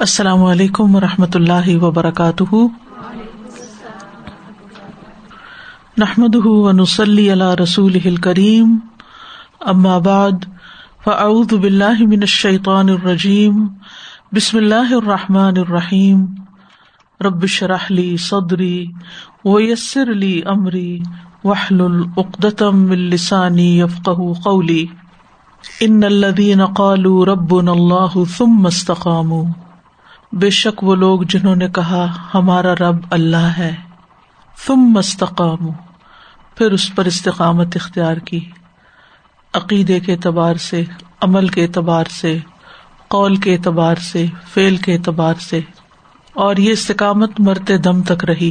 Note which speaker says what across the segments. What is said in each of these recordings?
Speaker 1: السلام علیکم و رحمۃ اللہ وبرکاتہ۔ نحمد ونسلی علی رسول کریم بعد، فاعوذ باللہ من الشیطان الرجیم۔ بسم اللہ الرحمٰن الرحیم۔ ربش رحلی صدری ویسر علی عمری وحل العقدم السانی یفق قولی۔ ان الدین قالو رب اللہ ثم استقاموا۔ بے شک وہ لوگ جنہوں نے کہا ہمارا رب اللہ ہے۔ تم مستقام پھر اس پر استقامت اختیار کی۔ عقیدے کے اعتبار سے، عمل کے اعتبار سے، قول کے اعتبار سے فیل کے اعتبار سے۔ اور یہ استقامت مرتے دم تک رہی۔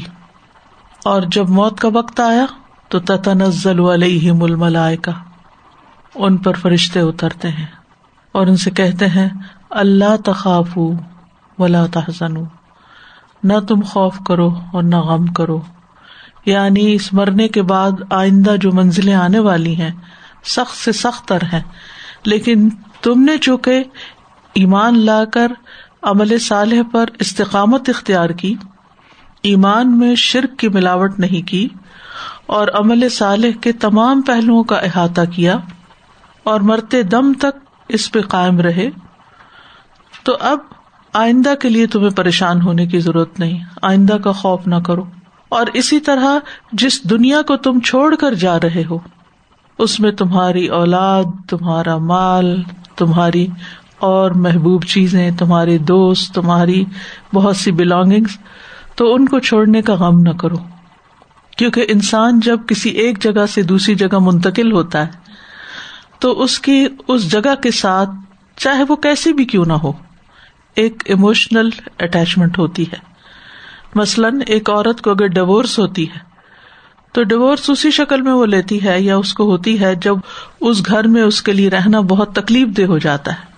Speaker 1: اور جب موت کا وقت آیا تو تتنزل علیہم الملائکہ۔ ان پر فرشتے اترتے ہیں اور ان سے کہتے ہیں، اللہ تخاف ولا تحسن نہ تم خوف کرو اور نہ غم کرو۔ یعنی اس مرنے کے بعد آئندہ جو منزلیں آنے والی ہیں، سخت سے سخت تر ہے لیکن تم نے چونکہ ایمان لا کر عمل صالح پر استقامت اختیار کی، ایمان میں شرک کی ملاوٹ نہیں کی اور عمل صالح کے تمام پہلوؤں کا احاطہ کیا اور مرتے دم تک اس پہ قائم رہے، تو اب آئندہ کے لیے تمہیں پریشان ہونے کی ضرورت نہیں۔ آئندہ کا خوف نہ کرو۔ اور اسی طرح جس دنیا کو تم چھوڑ کر جا رہے ہو، اس میں تمہاری اولاد، تمہارا مال، تمہاری اور محبوب چیزیں، تمہارے دوست، تمہاری بہت سی بلونگنگس تو ان کو چھوڑنے کا غم نہ کرو۔ کیونکہ انسان جب کسی ایک جگہ سے دوسری جگہ منتقل ہوتا ہے، تو اس کی، اس جگہ کے ساتھ، چاہے وہ کیسی بھی کیوں نہ ہو ایک ایموشنل اٹیچمنٹ ہوتی ہے۔ مثلاً ایک عورت کو اگر ڈیوس ہوتی ہے، تو ڈیوس اسی شکل میں وہ لیتی ہے یا اس کو ہوتی ہے جب اس گھر میں اس کے لیے رہنا بہت تکلیف دہ ہو جاتا ہے۔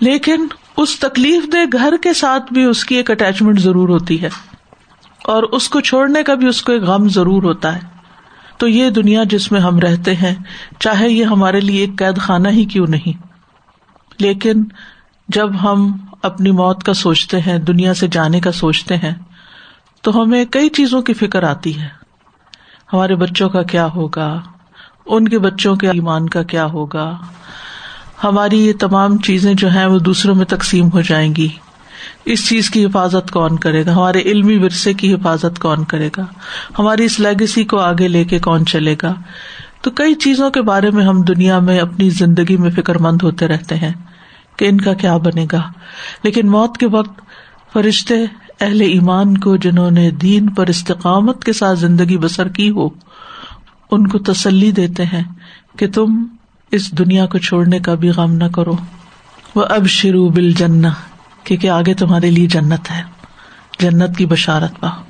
Speaker 1: لیکن اس تکلیف دہ گھر کے ساتھ بھی اس کی ایک اٹیچمنٹ ضرور ہوتی ہے۔ اور اس کو چھوڑنے کا بھی اس کو ایک غم ضرور ہوتا ہے۔ تو یہ دنیا جس میں ہم رہتے ہیں، چاہے یہ ہمارے لیے ایک قید خانہ ہی کیوں نہیں۔ لیکن جب ہم اپنی موت کا سوچتے ہیں، دنیا سے جانے کا سوچتے ہیں، تو ہمیں کئی چیزوں کی فکر آتی ہے۔ ہمارے بچوں کا کیا ہوگا؟ ان کے بچوں کے ایمان کا کیا ہوگا؟ ہماری یہ تمام چیزیں جو ہیں، وہ دوسروں میں تقسیم ہو جائیں گی۔ اس چیز کی حفاظت کون کرے گا؟ ہمارے علمی ورثے کی حفاظت کون کرے گا؟ ہماری اس لیگسی کو آگے لے کے کون چلے گا؟ تو کئی چیزوں کے بارے میں ہم دنیا میں اپنی زندگی میں فکر مند ہوتے رہتے ہیں۔ کہ ان کا کیا بنے گا۔ لیکن موت کے وقت فرشتے اہل ایمان کو جنہوں نے دین پر استقامت کے ساتھ زندگی بسر کی ہو، ان کو تسلی دیتے ہیں کہ تم اس دنیا کو چھوڑنے کا بھی غم نہ کرو۔ وہ اب شروع بل جن کیونکہ آگے تمہارے لیے جنت ہے، جنت کی بشارت پاؤ۔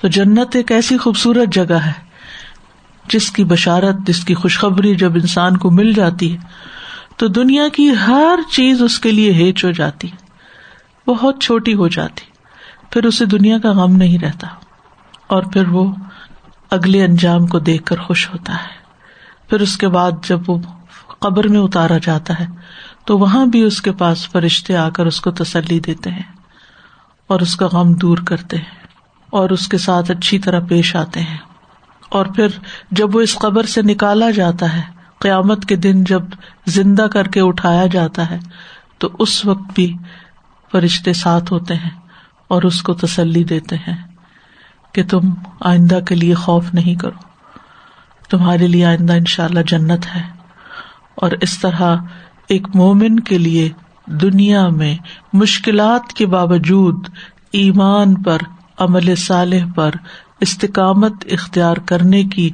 Speaker 1: تو جنت ایک ایسی خوبصورت جگہ ہے، جس کی بشارت، جس کی خوشخبری جب انسان کو مل جاتی ہے تو دنیا کی ہر چیز اس کے لیے ہیچ ہو جاتی، بہت چھوٹی ہو جاتی، پھر اسے دنیا کا غم نہیں رہتا، اور پھر وہ اگلے انجام کو دیکھ کر خوش ہوتا ہے۔ پھر اس کے بعد جب وہ قبر میں اتارا جاتا ہے، تو وہاں بھی اس کے پاس فرشتے آ کر اس کو تسلی دیتے ہیں اور اس کا غم دور کرتے ہیں اور اس کے ساتھ اچھی طرح پیش آتے ہیں۔ اور پھر جب وہ اس قبر سے نکالا جاتا ہے قیامت کے دن جب زندہ کر کے اٹھایا جاتا ہے، تو اس وقت بھی فرشتے ساتھ ہوتے ہیں اور اس کو تسلی دیتے ہیں کہ تم آئندہ کے لیے خوف نہیں کرو۔ تمہارے لیے آئندہ ان شاء اللہ جنت ہے۔ اور اس طرح ایک مومن کے لیے دنیا میں مشکلات کے باوجود ایمان پر، عمل صالح پر استقامت اختیار کرنے کی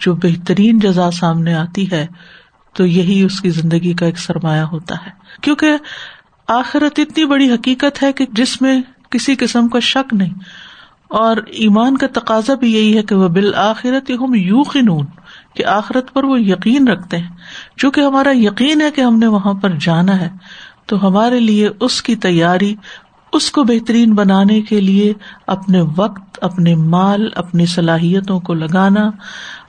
Speaker 1: جو بہترین جزا سامنے آتی ہے، تو یہی اس کی زندگی کا ایک سرمایہ ہوتا ہے۔ کیونکہ آخرت اتنی بڑی حقیقت ہے کہ جس میں کسی قسم کا شک نہیں۔ اور ایمان کا تقاضا بھی یہی ہے کہ وہ بالآخرت ہم یو خنون کہ آخرت پر وہ یقین رکھتے ہیں۔ چونکہ ہمارا یقین ہے کہ ہم نے وہاں پر جانا ہے، تو ہمارے لیے اس کی تیاری اس کو بہترین بنانے کے لیے اپنے وقت، اپنے مال، اپنی صلاحیتوں کو لگانا،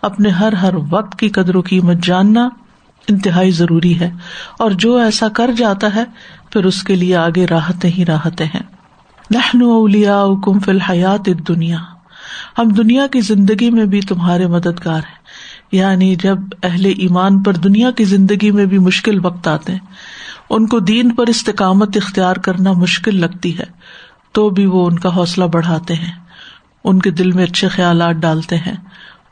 Speaker 1: اپنے ہر ہر وقت کی قدر و قیمت جاننا انتہائی ضروری ہے۔ اور جو ایسا کر جاتا ہے، پھر اس کے لیے آگے راحتیں ہی راحتیں ہیں۔ نحن اولیا کم فی الحیات دنیا ہم دنیا کی زندگی میں بھی تمہارے مددگار ہیں۔ یعنی جب اہل ایمان پر دنیا کی زندگی میں بھی مشکل وقت آتے ہیں، ان کو دین پر استقامت اختیار کرنا مشکل لگتی ہے، تو بھی وہ ان کا حوصلہ بڑھاتے ہیں، ان کے دل میں اچھے خیالات ڈالتے ہیں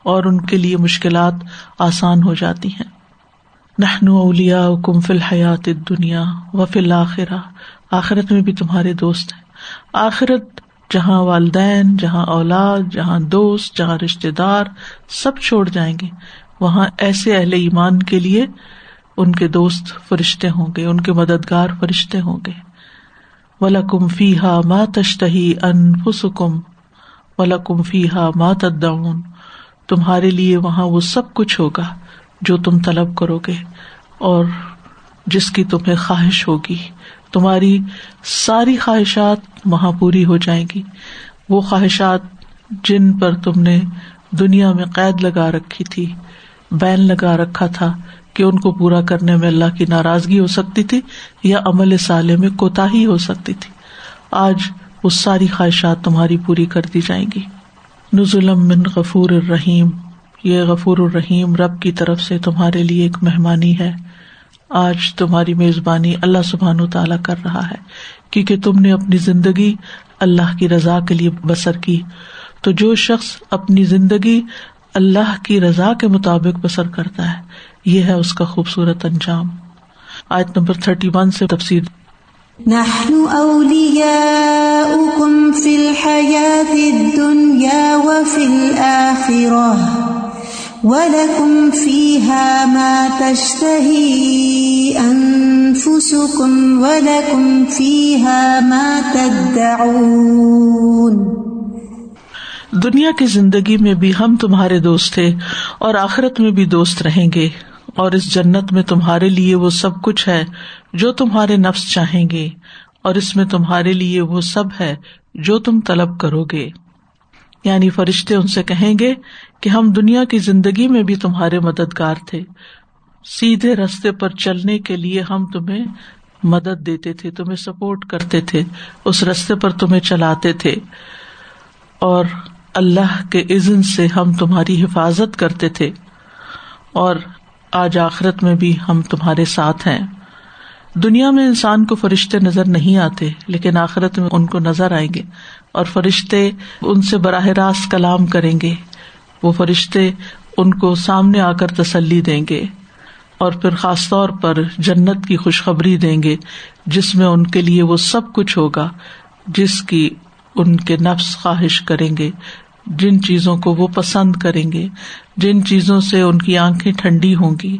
Speaker 1: اور ان کے لیے مشکلات آسان ہو جاتی ہیں۔ نہن اولیا کم فی الحیات دنیا و فی الآخرہ آخرت میں بھی تمہارے دوست ہیں۔ آخرت جہاں والدین، جہاں اولاد، جہاں دوست، جہاں رشتے دار سب چھوڑ جائیں گے۔ وہاں ایسے اہل ایمان کے لیے ان کے دوست فرشتے ہوں گے، ان کے مددگار فرشتے ہوں گے۔ ولا کم فی ہا ما تشتہی ان فسکم ولا کم فی ہا ما تدعون۔ تمہارے لیے وہاں وہ سب کچھ ہوگا جو تم طلب کرو گے۔ اور جس کی تمہیں خواہش ہوگی، تمہاری ساری خواہشات وہاں پوری ہو جائیں گی۔ وہ خواہشات جن پر تم نے دنیا میں قید لگا رکھی تھی، بین لگا رکھا تھا کہ ان کو پورا کرنے میں اللہ کی ناراضگی ہو سکتی تھی یا عمل سالے میں کوتا ہی ہو سکتی تھی۔ آج وہ ساری خواہشات تمہاری پوری کر دی جائیں گی۔ نزلم من غفور الرحیم، یہ غفور الرحیم رب کی طرف سے تمہارے لیے ایک مہمانی ہے۔ آج تمہاری میزبانی اللہ سبحان تعالیٰ کر رہا ہے۔ کیونکہ تم نے اپنی زندگی اللہ کی رضا کے لیے بسر کی۔ تو جو شخص اپنی زندگی اللہ کی رضا کے مطابق بسر کرتا ہے، یہ ہے اس کا خوبصورت انجام۔ آج نمبر تھرٹی ون سے تفصیل
Speaker 2: وَلَكُمْ فِيهَا مَا تَشْتَهِي أَنفُسُكُمْ وَلَكُمْ فِيهَا مَا تَدَّعُونَ
Speaker 1: دنیا کی زندگی میں بھی ہم تمہارے دوست تھے اور آخرت میں بھی دوست رہیں گے اور اس جنت میں تمہارے لیے وہ سب کچھ ہے جو تمہارے نفس چاہیں گے اور اس میں تمہارے لیے وہ سب ہے جو تم طلب کرو گے۔ یعنی فرشتے ان سے کہیں گے کہ ہم دنیا کی زندگی میں بھی تمہارے مددگار تھے۔ سیدھے رستے پر چلنے کے لیے ہم تمہیں مدد دیتے تھے، تمہیں سپورٹ کرتے تھے، اس رستے پر تمہیں چلاتے تھے۔ اور اللہ کے عزن سے ہم تمہاری حفاظت کرتے تھے۔ اور آج آخرت میں بھی ہم تمہارے ساتھ ہیں۔ دنیا میں انسان کو فرشتے نظر نہیں آتے، لیکن آخرت میں ان کو نظر آئیں گے اور فرشتے ان سے براہ راست کلام کریں گے۔ وہ فرشتے ان کو سامنے آ کر تسلی دیں گے اور پھر خاص طور پر جنت کی خوشخبری دیں گے جس میں ان کے لیے وہ سب کچھ ہوگا، جس کی ان کے نفس خواہش کریں گے، جن چیزوں کو وہ پسند کریں گے، جن چیزوں سے ان کی آنکھیں ٹھنڈی ہوں گی،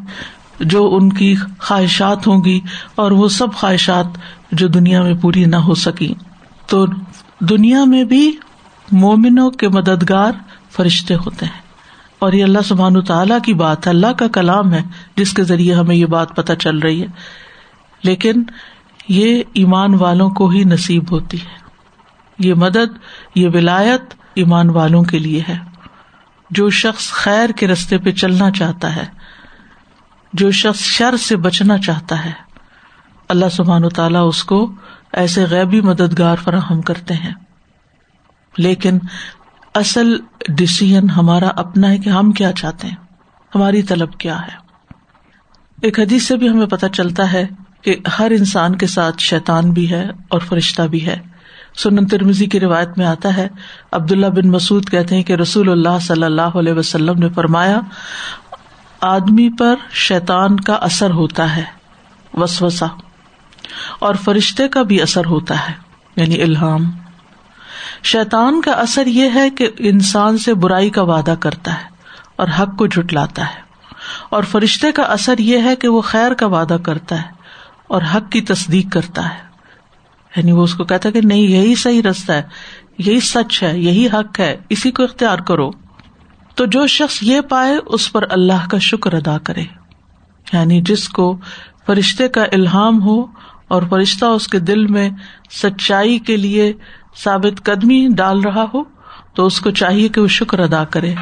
Speaker 1: جو ان کی خواہشات ہوں گی اور وہ سب خواہشات جو دنیا میں پوری نہ ہو سکی تو دنیا میں بھی مومنوں کے مددگار فرشتے ہوتے ہیں۔ اور یہ اللہ سبحان تعالیٰ کی بات ہے، اللہ کا کلام ہے، جس کے ذریعے ہمیں یہ بات پتہ چل رہی ہے۔ لیکن یہ ایمان والوں کو ہی نصیب ہوتی ہے۔ یہ مدد، یہ ولایت ایمان والوں کے لیے ہے۔ جو شخص خیر کے رستے پہ چلنا چاہتا ہے، جو شخص شر سے بچنا چاہتا ہے، اللہ سبحان و تعالیٰ اس کو ایسے غیبی مددگار فراہم کرتے ہیں۔ لیکن اصل ڈسیزن ہمارا اپنا ہے کہ ہم کیا چاہتے ہیں۔ ہماری طلب کیا ہے۔ ایک حدیث سے بھی ہمیں پتہ چلتا ہے کہ ہر انسان کے ساتھ شیتان بھی ہے اور فرشتہ بھی ہے۔ سنن ترمزی کی روایت میں آتا ہے، عبداللہ بن مسعد کہتے ہیں کہ رسول اللہ صلی اللہ علیہ وسلم نے فرمایا، آدمی پر شیتان کا اثر ہوتا ہے وسوسا اور فرشتے کا بھی اثر ہوتا ہے یعنی الحام شیتان کا اثر یہ ہے کہ انسان سے برائی کا وعدہ کرتا ہے اور حق کو جٹلاتا ہے۔ اور فرشتے کا اثر یہ ہے کہ وہ خیر کا وعدہ کرتا ہے اور حق کی تصدیق کرتا ہے۔ یعنی وہ اس کو کہتا ہے کہ نہیں، یہی صحیح رستہ ہے، یہی سچ ہے، یہی حق ہے، اسی کو اختیار کرو۔ تو جو شخص یہ پائے، اس پر اللہ کا شکر ادا کرے۔ یعنی جس کو فرشتے کا الحام ہو اور فرشتہ اس کے دل میں سچائی کے لیے ثابت قدمی ڈال رہا ہو تو اس کو چاہیے کہ وہ شکر ادا کرے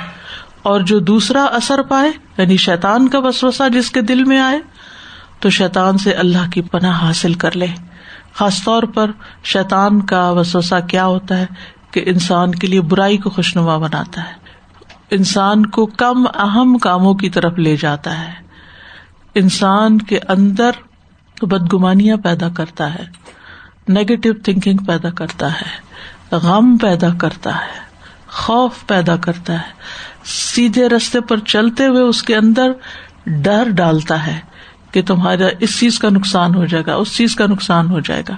Speaker 1: اور جو دوسرا اثر پائے یعنی شیتان کا وسوسا جس کے دل میں آئے، تو شیطان سے اللہ کی پناہ حاصل کر لے۔ خاص طور پر شیطان کا وسوسا کیا ہوتا ہے کہ انسان کے لیے برائی کو خوشنما بناتا ہے۔ انسان کو کم اہم کاموں کی طرف لے جاتا ہے۔ انسان کے اندر بدگمانیاں پیدا کرتا ہے نیگیٹو تھنکنگ پیدا کرتا ہے۔ غم پیدا کرتا ہے، خوف پیدا کرتا ہے۔ سیدھے رستے پر چلتے ہوئے اس کے اندر ڈر ڈالتا ہے کہ تمہارا اس چیز کا نقصان ہو جائے گا، اس چیز کا نقصان ہو جائے گا۔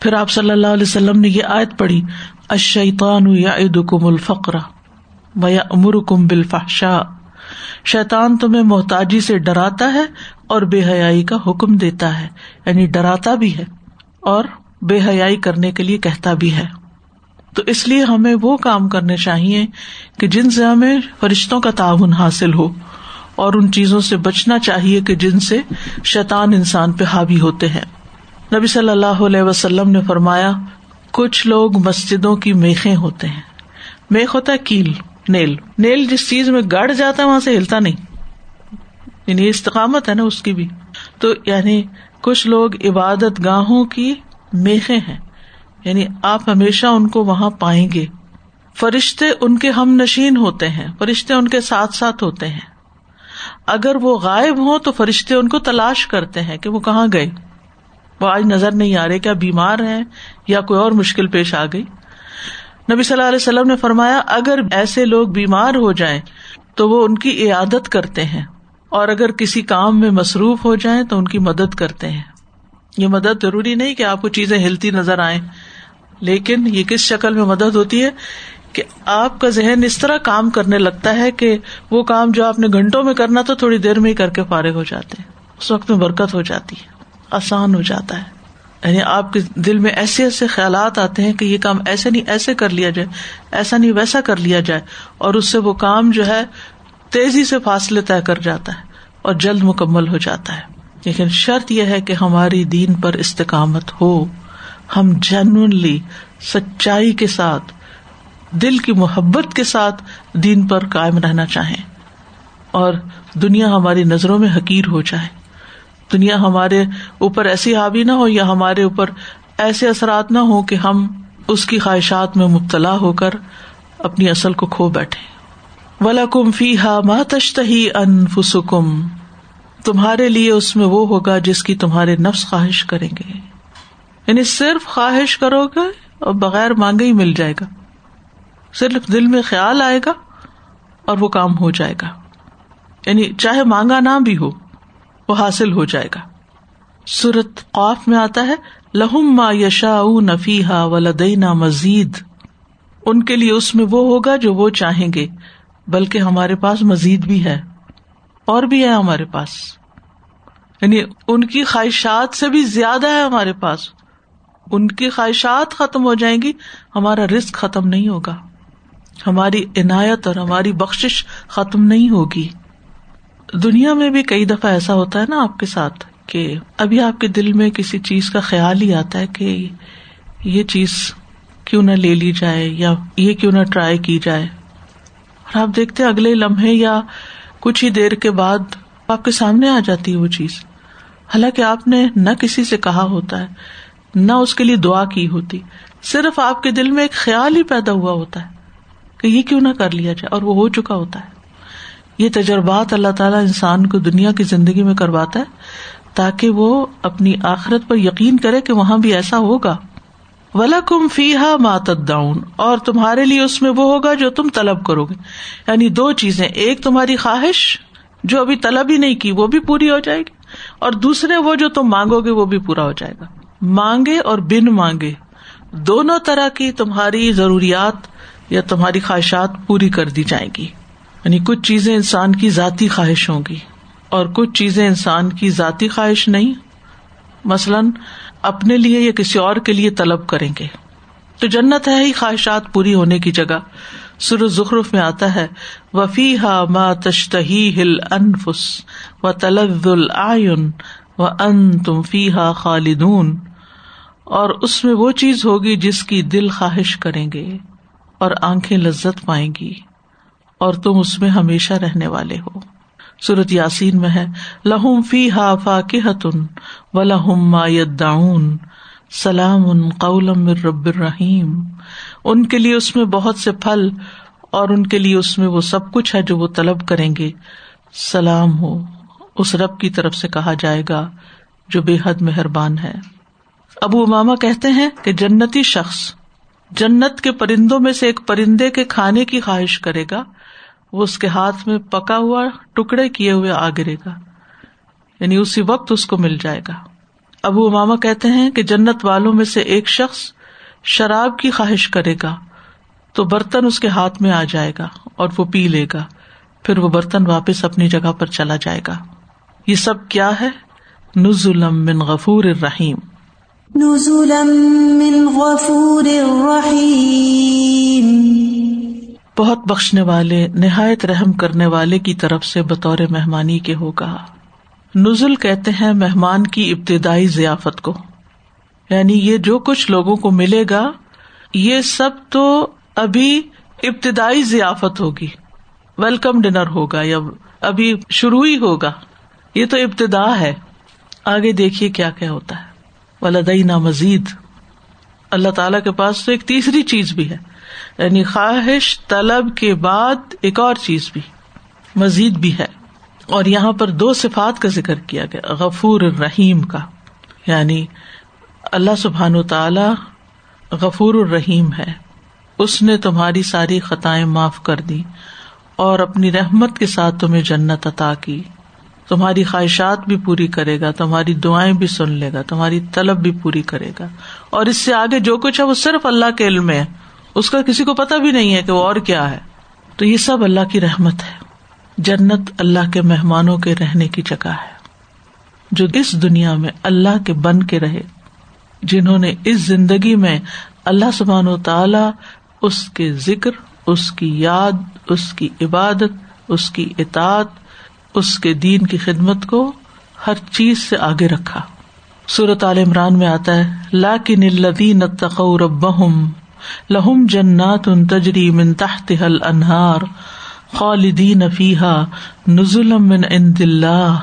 Speaker 1: پھر آپ صلی اللہ علیہ وسلم نے یہ آیت پڑھی اشیطان یا کم الفقرا یا امر کم بالفحشاء۔ شیطان تمہیں محتاجی سے ڈراتا ہے اور بے حیائی کا حکم دیتا ہے یعنی ڈراتا بھی ہے اور بے حیائی کرنے کے لیے کہتا بھی ہے۔ تو اس لیے ہمیں وہ کام کرنے چاہیے کہ جن سے ہمیں فرشتوں کا تعاون حاصل ہو اور ان چیزوں سے بچنا چاہیے کہ جن سے شیطان انسان پہ حاوی ہوتے ہیں۔ نبی صلی اللہ علیہ وسلم نے فرمایا، کچھ لوگ مسجدوں کی میخیں ہوتے ہیں۔ میخ ہوتا ہے کیل، نیل۔ نیل جس چیز میں گڑ جاتا ہے، وہاں سے ہلتا نہیں۔ یعنی استقامت ہے نا اس کی بھی۔ تو یعنی کچھ لوگ عبادت گاہوں کی میخیں ہیں۔ یعنی آپ ہمیشہ ان کو وہاں پائیں گے۔ فرشتے ان کے ہم نشین ہوتے ہیں، فرشتے ان کے ساتھ ساتھ ہوتے ہیں۔ اگر وہ غائب ہوں تو فرشتے ان کو تلاش کرتے ہیں کہ وہ کہاں گئے۔ وہ آج نظر نہیں آ رہے کیا بیمار ہیں یا کوئی اور مشکل پیش آ گئی۔ نبی صلی اللہ علیہ وسلم نے فرمایا، اگر ایسے لوگ بیمار ہو جائیں تو وہ ان کی عیادت کرتے ہیں، اور اگر کسی کام میں مصروف ہو جائیں تو ان کی مدد کرتے ہیں۔ یہ مدد ضروری نہیں کہ آپ کو چیزیں ہلتی نظر آئیں۔ لیکن یہ کس شکل میں مدد ہوتی ہے کہ آپ کا ذہن اس طرح کام کرنے لگتا ہے کہ وہ کام جو آپ نے گھنٹوں میں کرنا تو تھوڑی دیر میں ہی کر کے فارغ ہو جاتے ہیں۔ اس وقت میں برکت ہو جاتی ہے، آسان ہو جاتا ہے۔ یعنی آپ کے دل میں ایسے ایسے خیالات آتے ہیں کہ یہ کام ایسے نہیں، ایسے کر لیا جائے، ایسا نہیں، ویسا کر لیا جائے۔ اور اس سے وہ کام جو ہے تیزی سے فاصلے طے کر جاتا ہے اور جلد مکمل ہو جاتا ہے۔ لیکن شرط یہ ہے کہ ہماری دین پر استقامت ہو۔ ہم جینلی سچائی کے ساتھ، دل کی محبت کے ساتھ دین پر قائم رہنا چاہیں۔ اور دنیا ہماری نظروں میں حقیر ہو جائے۔ دنیا ہمارے اوپر ایسی حاوی نہ ہو یا ہمارے اوپر ایسے اثرات نہ ہو کہ ہم اس کی خواہشات میں مبتلا ہو کر اپنی اصل کو کھو بیٹھے ولا کم فی ہا ماں تشتہی انفسکم تمہارے لیے اس میں وہ ہوگا جس کی تمہارے نفس خواہش کریں گے۔ یعنی صرف خواہش کرو گے اور بغیر مانگے ہی مل جائے گا۔ صرف دل میں خیال آئے گا اور وہ کام ہو جائے گا۔ یعنی چاہے مانگا نہ بھی ہو، وہ حاصل ہو جائے گا۔ سورت قوف میں آتا ہے، لہم ما یشا نفی ہا ولدینا مزید۔ ان کے لیے اس میں وہ ہوگا جو وہ چاہیں گے، بلکہ ہمارے پاس مزید بھی ہے۔ اور بھی ہے ہمارے پاس۔ یعنی ان کی خواہشات سے بھی زیادہ ہے ہمارے پاس۔ ان کی خواہشات ختم ہو جائیں گی، ہمارا رسک ختم نہیں ہوگا۔ ہماری عنایت اور ہماری بخش ختم نہیں ہوگی۔ دنیا میں بھی کئی دفعہ ایسا ہوتا ہے نا آپ کے ساتھ کہ ابھی آپ کے دل میں کسی چیز کا خیال ہی آتا ہے کہ یہ چیز کیوں نہ لے لی جائے یا یہ کیوں نہ ٹرائی کی جائے۔ اور آپ دیکھتے اگلے لمحے یا کچھ ہی دیر کے بعد آپ کے سامنے آ جاتی ہے وہ چیز۔ حالانکہ آپ نے نہ کسی سے کہا ہوتا ہے۔ نہ اس کے لیے دعا کی ہوتی صرف آپ کے دل میں ایک خیال ہی پیدا ہوا ہوتا ہے کہ یہ کیوں نہ کر لیا جائے اور وہ ہو چکا ہوتا ہے یہ تجربات اللہ تعالیٰ انسان کو دنیا کی زندگی میں کرواتا ہے تاکہ وہ اپنی آخرت پر یقین کرے کہ وہاں بھی ایسا ہوگا۔ ولا کم فی ہا ماتداؤن اور تمہارے لیے اس میں وہ ہوگا جو تم طلب کرو گے۔ یعنی دو چیزیں، ایک تمہاری خواہش جو ابھی طلب ہی نہیں کی، وہ بھی پوری ہو جائے گی، اور دوسرے وہ جو تم مانگو گے، وہ بھی پورا ہو جائے گا۔ مانگے اور بن مانگے۔ دونوں طرح کی تمہاری ضروریات یا تمہاری خواہشات پوری کر دی جائیں گی۔ یعنی کچھ چیزیں انسان کی ذاتی خواہش ہوں گی اور کچھ چیزیں انسان کی ذاتی خواہش نہیں۔ مثلاً، اپنے لیے یا کسی اور کے لیے طلب کریں گے۔ تو جنت ہے ہی خواہشات پوری ہونے کی جگہ۔ سر ظخرف میں آتا ہے وفی ہا ما تشتہی ہل انفس و تلد العین و ان تم فی ہا خالدون، اور اس میں وہ چیز ہوگی جس کی دل خواہش کریں گے اور آنکھیں لذت پائیں گی، اور تم اس میں ہمیشہ رہنے والے ہو۔ صورت یاسین میں ہے لہم فی ہا فا کتن و لہم ما سلام ان قولم رب الرحیم ان کے لیے اس میں بہت سے پھل، اور ان کے لیے اس میں وہ سب کچھ ہے جو وہ طلب کریں گے۔ سلام ہو۔ اس رب کی طرف سے کہا جائے گا جو بے حد مہربان ہے۔ ابو اماما کہتے ہیں کہ جنتی شخص جنت کے پرندوں میں سے ایک پرندے کے کھانے کی خواہش کرے گا، وہ اس کے ہاتھ میں پکا ہوا ٹکڑے کیے ہوئے آ گرے گا۔ یعنی اسی وقت اس کو مل جائے گا۔ ابو اماما کہتے ہیں کہ جنت والوں میں سے ایک شخص شراب کی خواہش کرے گا تو برتن اس کے ہاتھ میں آ جائے گا اور وہ پی لے گا، پھر وہ برتن واپس اپنی جگہ پر چلا جائے گا۔ یہ سب کیا ہے؟ نزولم من غفور الرحیم۔
Speaker 2: غفور
Speaker 1: بہت بخشنے والے نہایت رحم کرنے والے کی طرف سے بطور مہمانی کے ہوگا نزل کہتے ہیں مہمان کی ابتدائی ضیافت کو۔ یعنی یہ جو کچھ لوگوں کو ملے گا یہ سب تو ابھی ابتدائی ضیافت ہوگی۔ ویلکم ڈنر ہوگا یا ابھی شروع ہی ہوگا۔ یہ تو ابتدا ہے۔ آگے دیکھیے کیا کیا ہوتا ہے۔ ولدینا مزید اللہ تعالی کے پاس تو ایک تیسری چیز بھی ہے۔ یعنی خواہش، طلب کے بعد ایک اور چیز بھی۔ مزید بھی ہے۔ اور یہاں پر دو صفات کا ذکر کیا گیا۔ غفور الرحیم کا۔ یعنی اللہ سبحان و تعالی غفور الرحیم ہے۔ اس نے تمہاری ساری خطائیں معاف کر دی اور اپنی رحمت کے ساتھ تمہیں جنت عطا کی۔ تمہاری خواہشات بھی پوری کرے گا، تمہاری دعائیں بھی سن لے گا، تمہاری طلب بھی پوری کرے گا۔ اور اس سے آگے جو کچھ ہے وہ صرف اللہ کے علم ہے۔ اس کا کسی کو پتا بھی نہیں ہے کہ وہ اور کیا ہے۔ تو یہ سب اللہ کی رحمت ہے۔ جنت اللہ کے مہمانوں کے رہنے کی جگہ ہے۔ جو اس دنیا میں اللہ کے بن کے رہے، جنہوں نے اس زندگی میں اللہ سبحان و تعالی اس کے ذکر، اس کی یاد، اس کی عبادت، اس کی اطاعت اس کے دین کی خدمت کو ہر چیز سے آگے رکھا۔ صورت عال عمران میں آتا ہے لاکن الدین ربهم لہم جنات ان تجری من تحت حل انہار خالدین فیحا نزل من عند اللہ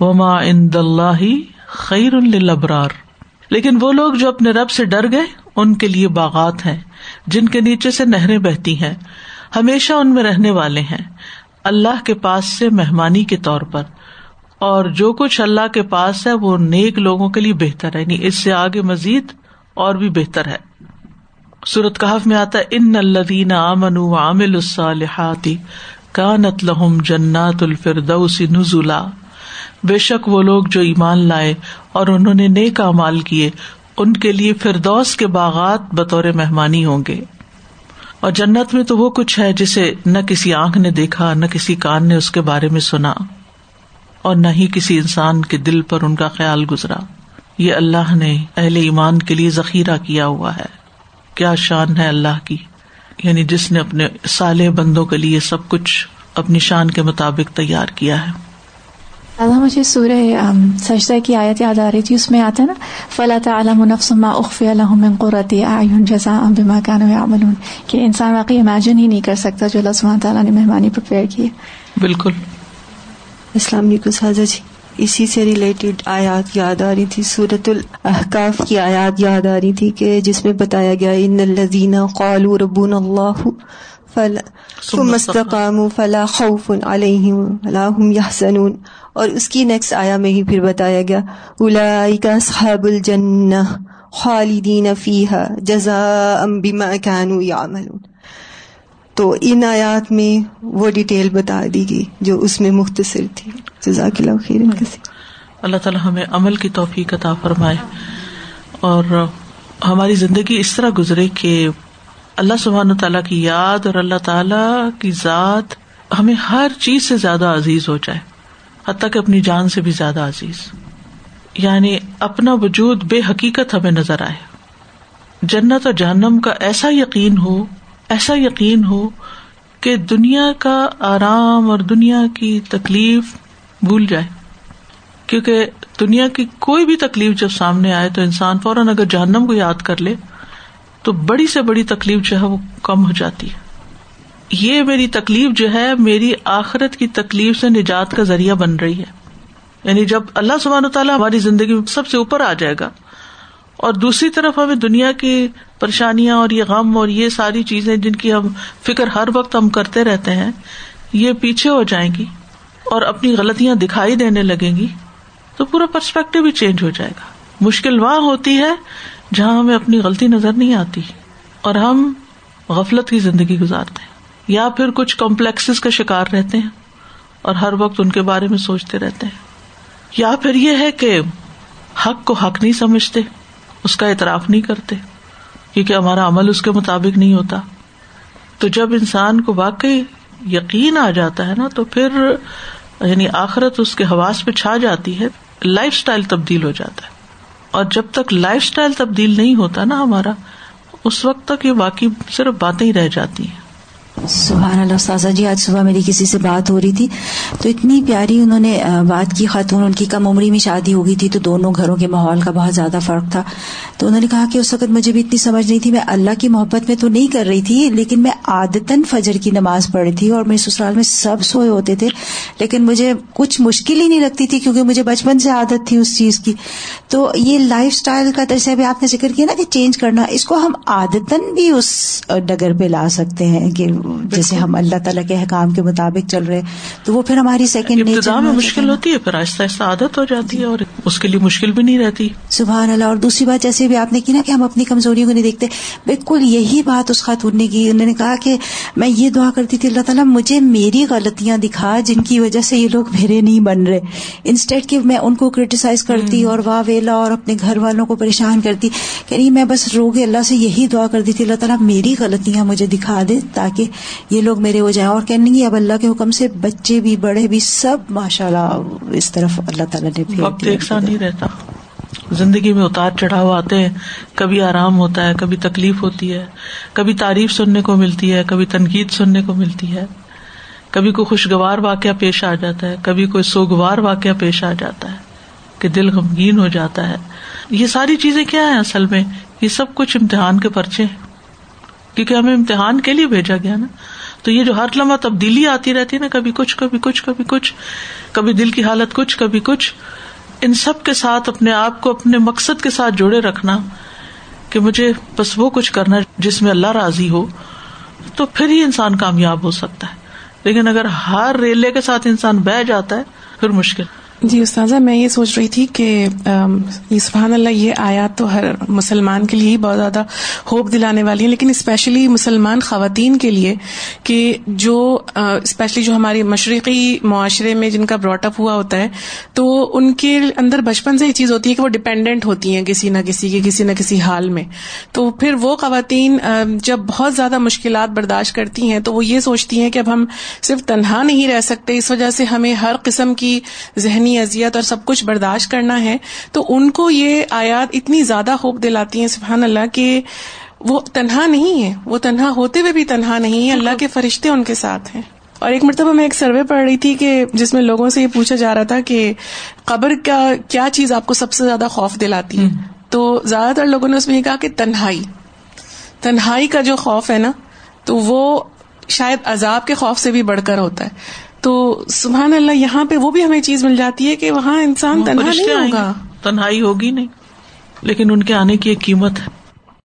Speaker 1: وما عند اللہ خیر للابرار۔ لیکن وہ لوگ جو اپنے رب سے ڈر گئے، ان کے لیے باغات ہیں، جن کے نیچے سے نہریں بہتی ہیں، ہمیشہ ان میں رہنے والے ہیں۔ اللہ کے پاس سے مہمانی کے طور پر۔ اور جو کچھ اللہ کے پاس ہے، وہ نیک لوگوں کے لیے بہتر ہے یعنی اس سے آگے مزید اور بھی بہتر ہے۔ سورت کہف میں آتا ہے، ان الدین امن عامل الصالحاتی کانت لہم جنات الفردوس نزولا بے شک وہ لوگ جو ایمان لائے اور انہوں نے نیک امال کیے، ان کے لیے فردوس کے باغات بطور مہمانی ہوں گے۔ اور جنت میں تو وہ کچھ ہے جسے نہ کسی آنکھ نے دیکھا، نہ کسی کان نے اس کے بارے میں سنا، اور نہ ہی کسی انسان کے دل پر ان کا خیال گزرا۔ یہ اللہ نے اہل ایمان کے لیے ذخیرہ کیا ہوا ہے۔ کیا شان ہے اللہ کی۔ یعنی جس نے اپنے سالے بندوں کے لیے سب کچھ اپنی شان کے مطابق تیار کیا ہے۔
Speaker 3: اللہ مجھے سورہ سجدہ کی آیت یاد آ رہی تھی اس میں آتا ہے نا فلا تعلم نفس ما اخفی لهم من قرۃ اعین جزاء بما كانوا يعملون۔ کہ انسان واقعی امیجن ہی نہیں کر سکتا جو اللہ سبحانہ تعالیٰ نے مہمانی پریپیئر کی
Speaker 1: بالکل۔
Speaker 4: السلام علیکم سازا جی۔ اسی سے ریلیٹڈ آیات یاد آ رہی تھی سورت الحکاف کی آیات یاد آ رہی تھی کہ جس میں بتایا گیا ان الذين قالوا ربنا الله فلا فلا خوف علیہم ولا هم يحزنون اور اس کی نیکسٹ آیا میں ہی پھر بتایا گیا الا صحاب الجن خالدین فیحا جزا بما كانوا يعملون تو ان آیات میں وہ ڈیٹیل بتا دی گئی جو اس میں مختصر تھی. جزاک اللہ خیر.
Speaker 1: اللہ تعالیٰ ہمیں عمل کی توفیق عطا فرمائے اور ہماری زندگی اس طرح گزرے کہ اللہ سبحان تعالیٰ کی یاد اور اللہ تعالیٰ کی ذات ہمیں ہر چیز سے زیادہ عزیز ہو جائے، حتیٰ کہ اپنی جان سے بھی زیادہ عزیز۔ یعنی اپنا وجود بے حقیقت ہمیں نظر آئے۔ جنت اور جہنم کا ایسا یقین ہو، ایسا یقین ہو کہ دنیا کا آرام اور دنیا کی تکلیف بھول جائے۔ کیونکہ دنیا کی کوئی بھی تکلیف جب سامنے آئے تو انسان فوراً اگر جہنم کو یاد کر لے تو بڑی سے بڑی تکلیف جو ہے وہ کم ہو جاتی ہے۔ یہ میری تکلیف جو ہے میری آخرت کی تکلیف سے نجات کا ذریعہ بن رہی ہے۔ یعنی جب اللہ سبحان تعالیٰ ہماری زندگی میں سب سے اوپر آ جائے گا اور دوسری طرف ہمیں دنیا کی پریشانیاں اور یہ غم اور یہ ساری چیزیں جن کی ہم فکر ہر وقت ہم کرتے رہتے ہیں، یہ پیچھے ہو جائیں گی اور اپنی غلطیاں دکھائی دینے لگیں گی تو پورا پرسپیکٹو بھی چینج ہو جائے گا۔ مشکل وہاں ہوتی ہے جہاں ہمیں اپنی غلطی نظر نہیں آتی اور ہم غفلت کی زندگی گزارتے ہیں یا پھر کچھ کمپلیکس کا شکار رہتے ہیں اور ہر وقت ان کے بارے میں سوچتے رہتے ہیں۔ یا پھر یہ ہے کہ حق کو حق نہیں سمجھتے، اس کا اعتراف نہیں کرتے، کیونکہ ہمارا عمل اس کے مطابق نہیں ہوتا۔ تو جب انسان کو واقعی یقین آ جاتا ہے نا، تو پھر یعنی آخرت اس کے حواس پہ چھا جاتی ہے لائف اسٹائل تبدیل ہو جاتا ہے۔ اور جب تک لائف اسٹائل تبدیل نہیں ہوتا نا ہمارا، اس وقت تک یہ باقی صرف باتیں ہی رہ جاتی ہیں۔
Speaker 5: سبحان اللہ، استاذہ جی آج صبح میری کسی سے بات ہو رہی تھی۔ تو اتنی پیاری انہوں نے بات کی خاتون ان کی کم عمری میں شادی ہو گئی تھی، تو دونوں گھروں کے ماحول کا بہت زیادہ فرق تھا۔ تو انہوں نے کہا کہ اس وقت مجھے بھی اتنی سمجھ نہیں تھی، میں اللہ کی محبت میں تو نہیں کر رہی تھی، لیکن میں عادتاً فجر کی نماز پڑھ رہی تھی اور میرے سسرال میں سب سوئے ہوتے تھے۔ لیکن مجھے کچھ مشکل ہی نہیں لگتی تھی، کیونکہ مجھے بچپن سے عادت تھی اس چیز کی۔ تو یہ لائف اسٹائل کا جیسے ابھی آپ نے ذکر کیا نا کہ چینج کرنا، اس کو ہم عادتاً بھی اس ڈگر پہ لا سکتے ہیں کہ جیسے ہم اللہ تعالیٰ کے حکام کے مطابق چل رہے تو وہ پھر ہماری سیکنڈ
Speaker 1: میں مشکل ہوتی ہے پھر آہستہ آہستہ عادت ہو جاتی ہے اور اس کے لیے مشکل بھی نہیں رہتی۔
Speaker 5: سبحان اللہ اور دوسری بات جیسے بھی آپ نے کی نا کہ ہم اپنی کمزوریوں کو نہیں دیکھتے بالکل یہی بات اس خاتون نے کی انہوں نے کہا کہ میں یہ دعا کرتی تھی اللہ تعالیٰ مجھے میری غلطیاں دکھا جن کی وجہ سے یہ لوگ میرے نہیں بن رہے۔ انسٹیٹ کہ میں ان کو کریٹیسائز کرتی اور واہ ویلا اور اپنے گھر والوں کو پریشان کرتی۔ کہ نہیں میں بس رو کے اللہ سے یہی دعا کرتی تھی اللہ تعالیٰ میری غلطیاں مجھے دکھا دے تاکہ یہ لوگ میرے ہو جائیں اور کہنے گی اب اللہ کے حکم سے بچے بھی بڑے بھی سب ماشاء اللہ اس طرف اللہ تعالیٰ
Speaker 1: نے وقت ایک ساتھ نہیں رہتا۔ زندگی میں اتار چڑھاؤ آتے ہیں۔ کبھی آرام ہوتا ہے کبھی تکلیف ہوتی ہے۔ کبھی تعریف سننے کو ملتی ہے کبھی تنقید سننے کو ملتی ہے۔ کبھی کوئی خوشگوار واقعہ پیش آ جاتا ہے کبھی کوئی سوگوار واقعہ پیش آ جاتا ہے کہ دل غمگین ہو جاتا ہے۔ یہ ساری چیزیں کیا ہیں اصل میں؟ یہ سب کچھ امتحان کے پرچے ہیں۔ کیونکہ ہمیں امتحان کے لیے بھیجا گیا نا۔ تو یہ جو ہر لمحہ تبدیلی آتی رہتی ہے نا، کبھی کچھ کبھی کچھ کبھی کچھ، کبھی دل کی حالت کچھ، کبھی کچھ۔ ان سب کے ساتھ اپنے آپ کو اپنے مقصد کے ساتھ جوڑے رکھنا کہ مجھے بس وہ کچھ کرنا جس میں اللہ راضی ہو، تو پھر ہی انسان کامیاب ہو سکتا ہے۔ لیکن اگر ہر ریلے کے ساتھ انسان بہ جاتا ہے، پھر مشکل۔
Speaker 6: جی استاذہ، میں یہ سوچ رہی تھی کہ سبحان اللہ، یہ آیات تو ہر مسلمان کے لیے بہت زیادہ ہوپ دلانے والی ہیں، لیکن اسپیشلی مسلمان خواتین کے لیے کہ جو اسپیشلی جو ہماری مشرقی معاشرے میں جن کا براٹ اپ ہوا ہوتا ہے، تو ان کے اندر بچپن سے یہ چیز ہوتی ہے کہ وہ ڈپینڈنٹ ہوتی ہیں کسی نہ کسی کے، کسی نہ کسی حال میں۔ تو پھر وہ خواتین جب بہت زیادہ مشکلات برداشت کرتی ہیں، تو وہ یہ سوچتی ہیں کہ اب ہم صرف تنہا نہیں رہ سکتے، اس وجہ سے ہمیں ہر قسم کی ذہنی ذہنی اور سب کچھ برداشت کرنا ہے تو ان کو یہ آیات اتنی زیادہ خوب دلاتی ہیں سبحان اللہ کہ وہ تنہا نہیں ہے وہ تنہا ہوتے ہوئے بھی تنہا نہیں ہے اللہ کے فرشتے ان کے ساتھ ہیں۔ اور ایک مرتبہ میں ایک سروے پڑھ رہی تھی کہ جس میں لوگوں سے یہ پوچھا جا رہا تھا کہ قبر کا کیا چیز آپ کو سب سے زیادہ خوف دلاتی ہے؟ تو زیادہ تر لوگوں نے اس میں یہ کہا کہ تنہائی۔ تنہائی کا جو خوف ہے نا تو وہ شاید عذاب کے خوف سے بھی بڑھ کر ہوتا ہے۔ تو سبحان اللہ یہاں پہ وہ بھی ہمیں چیز مل جاتی ہے کہ وہاں انسان تنہا نہیں ہوگا۔
Speaker 1: تنہائی ہوگی نہیں لیکن ان کے آنے کی ایک قیمت ہے۔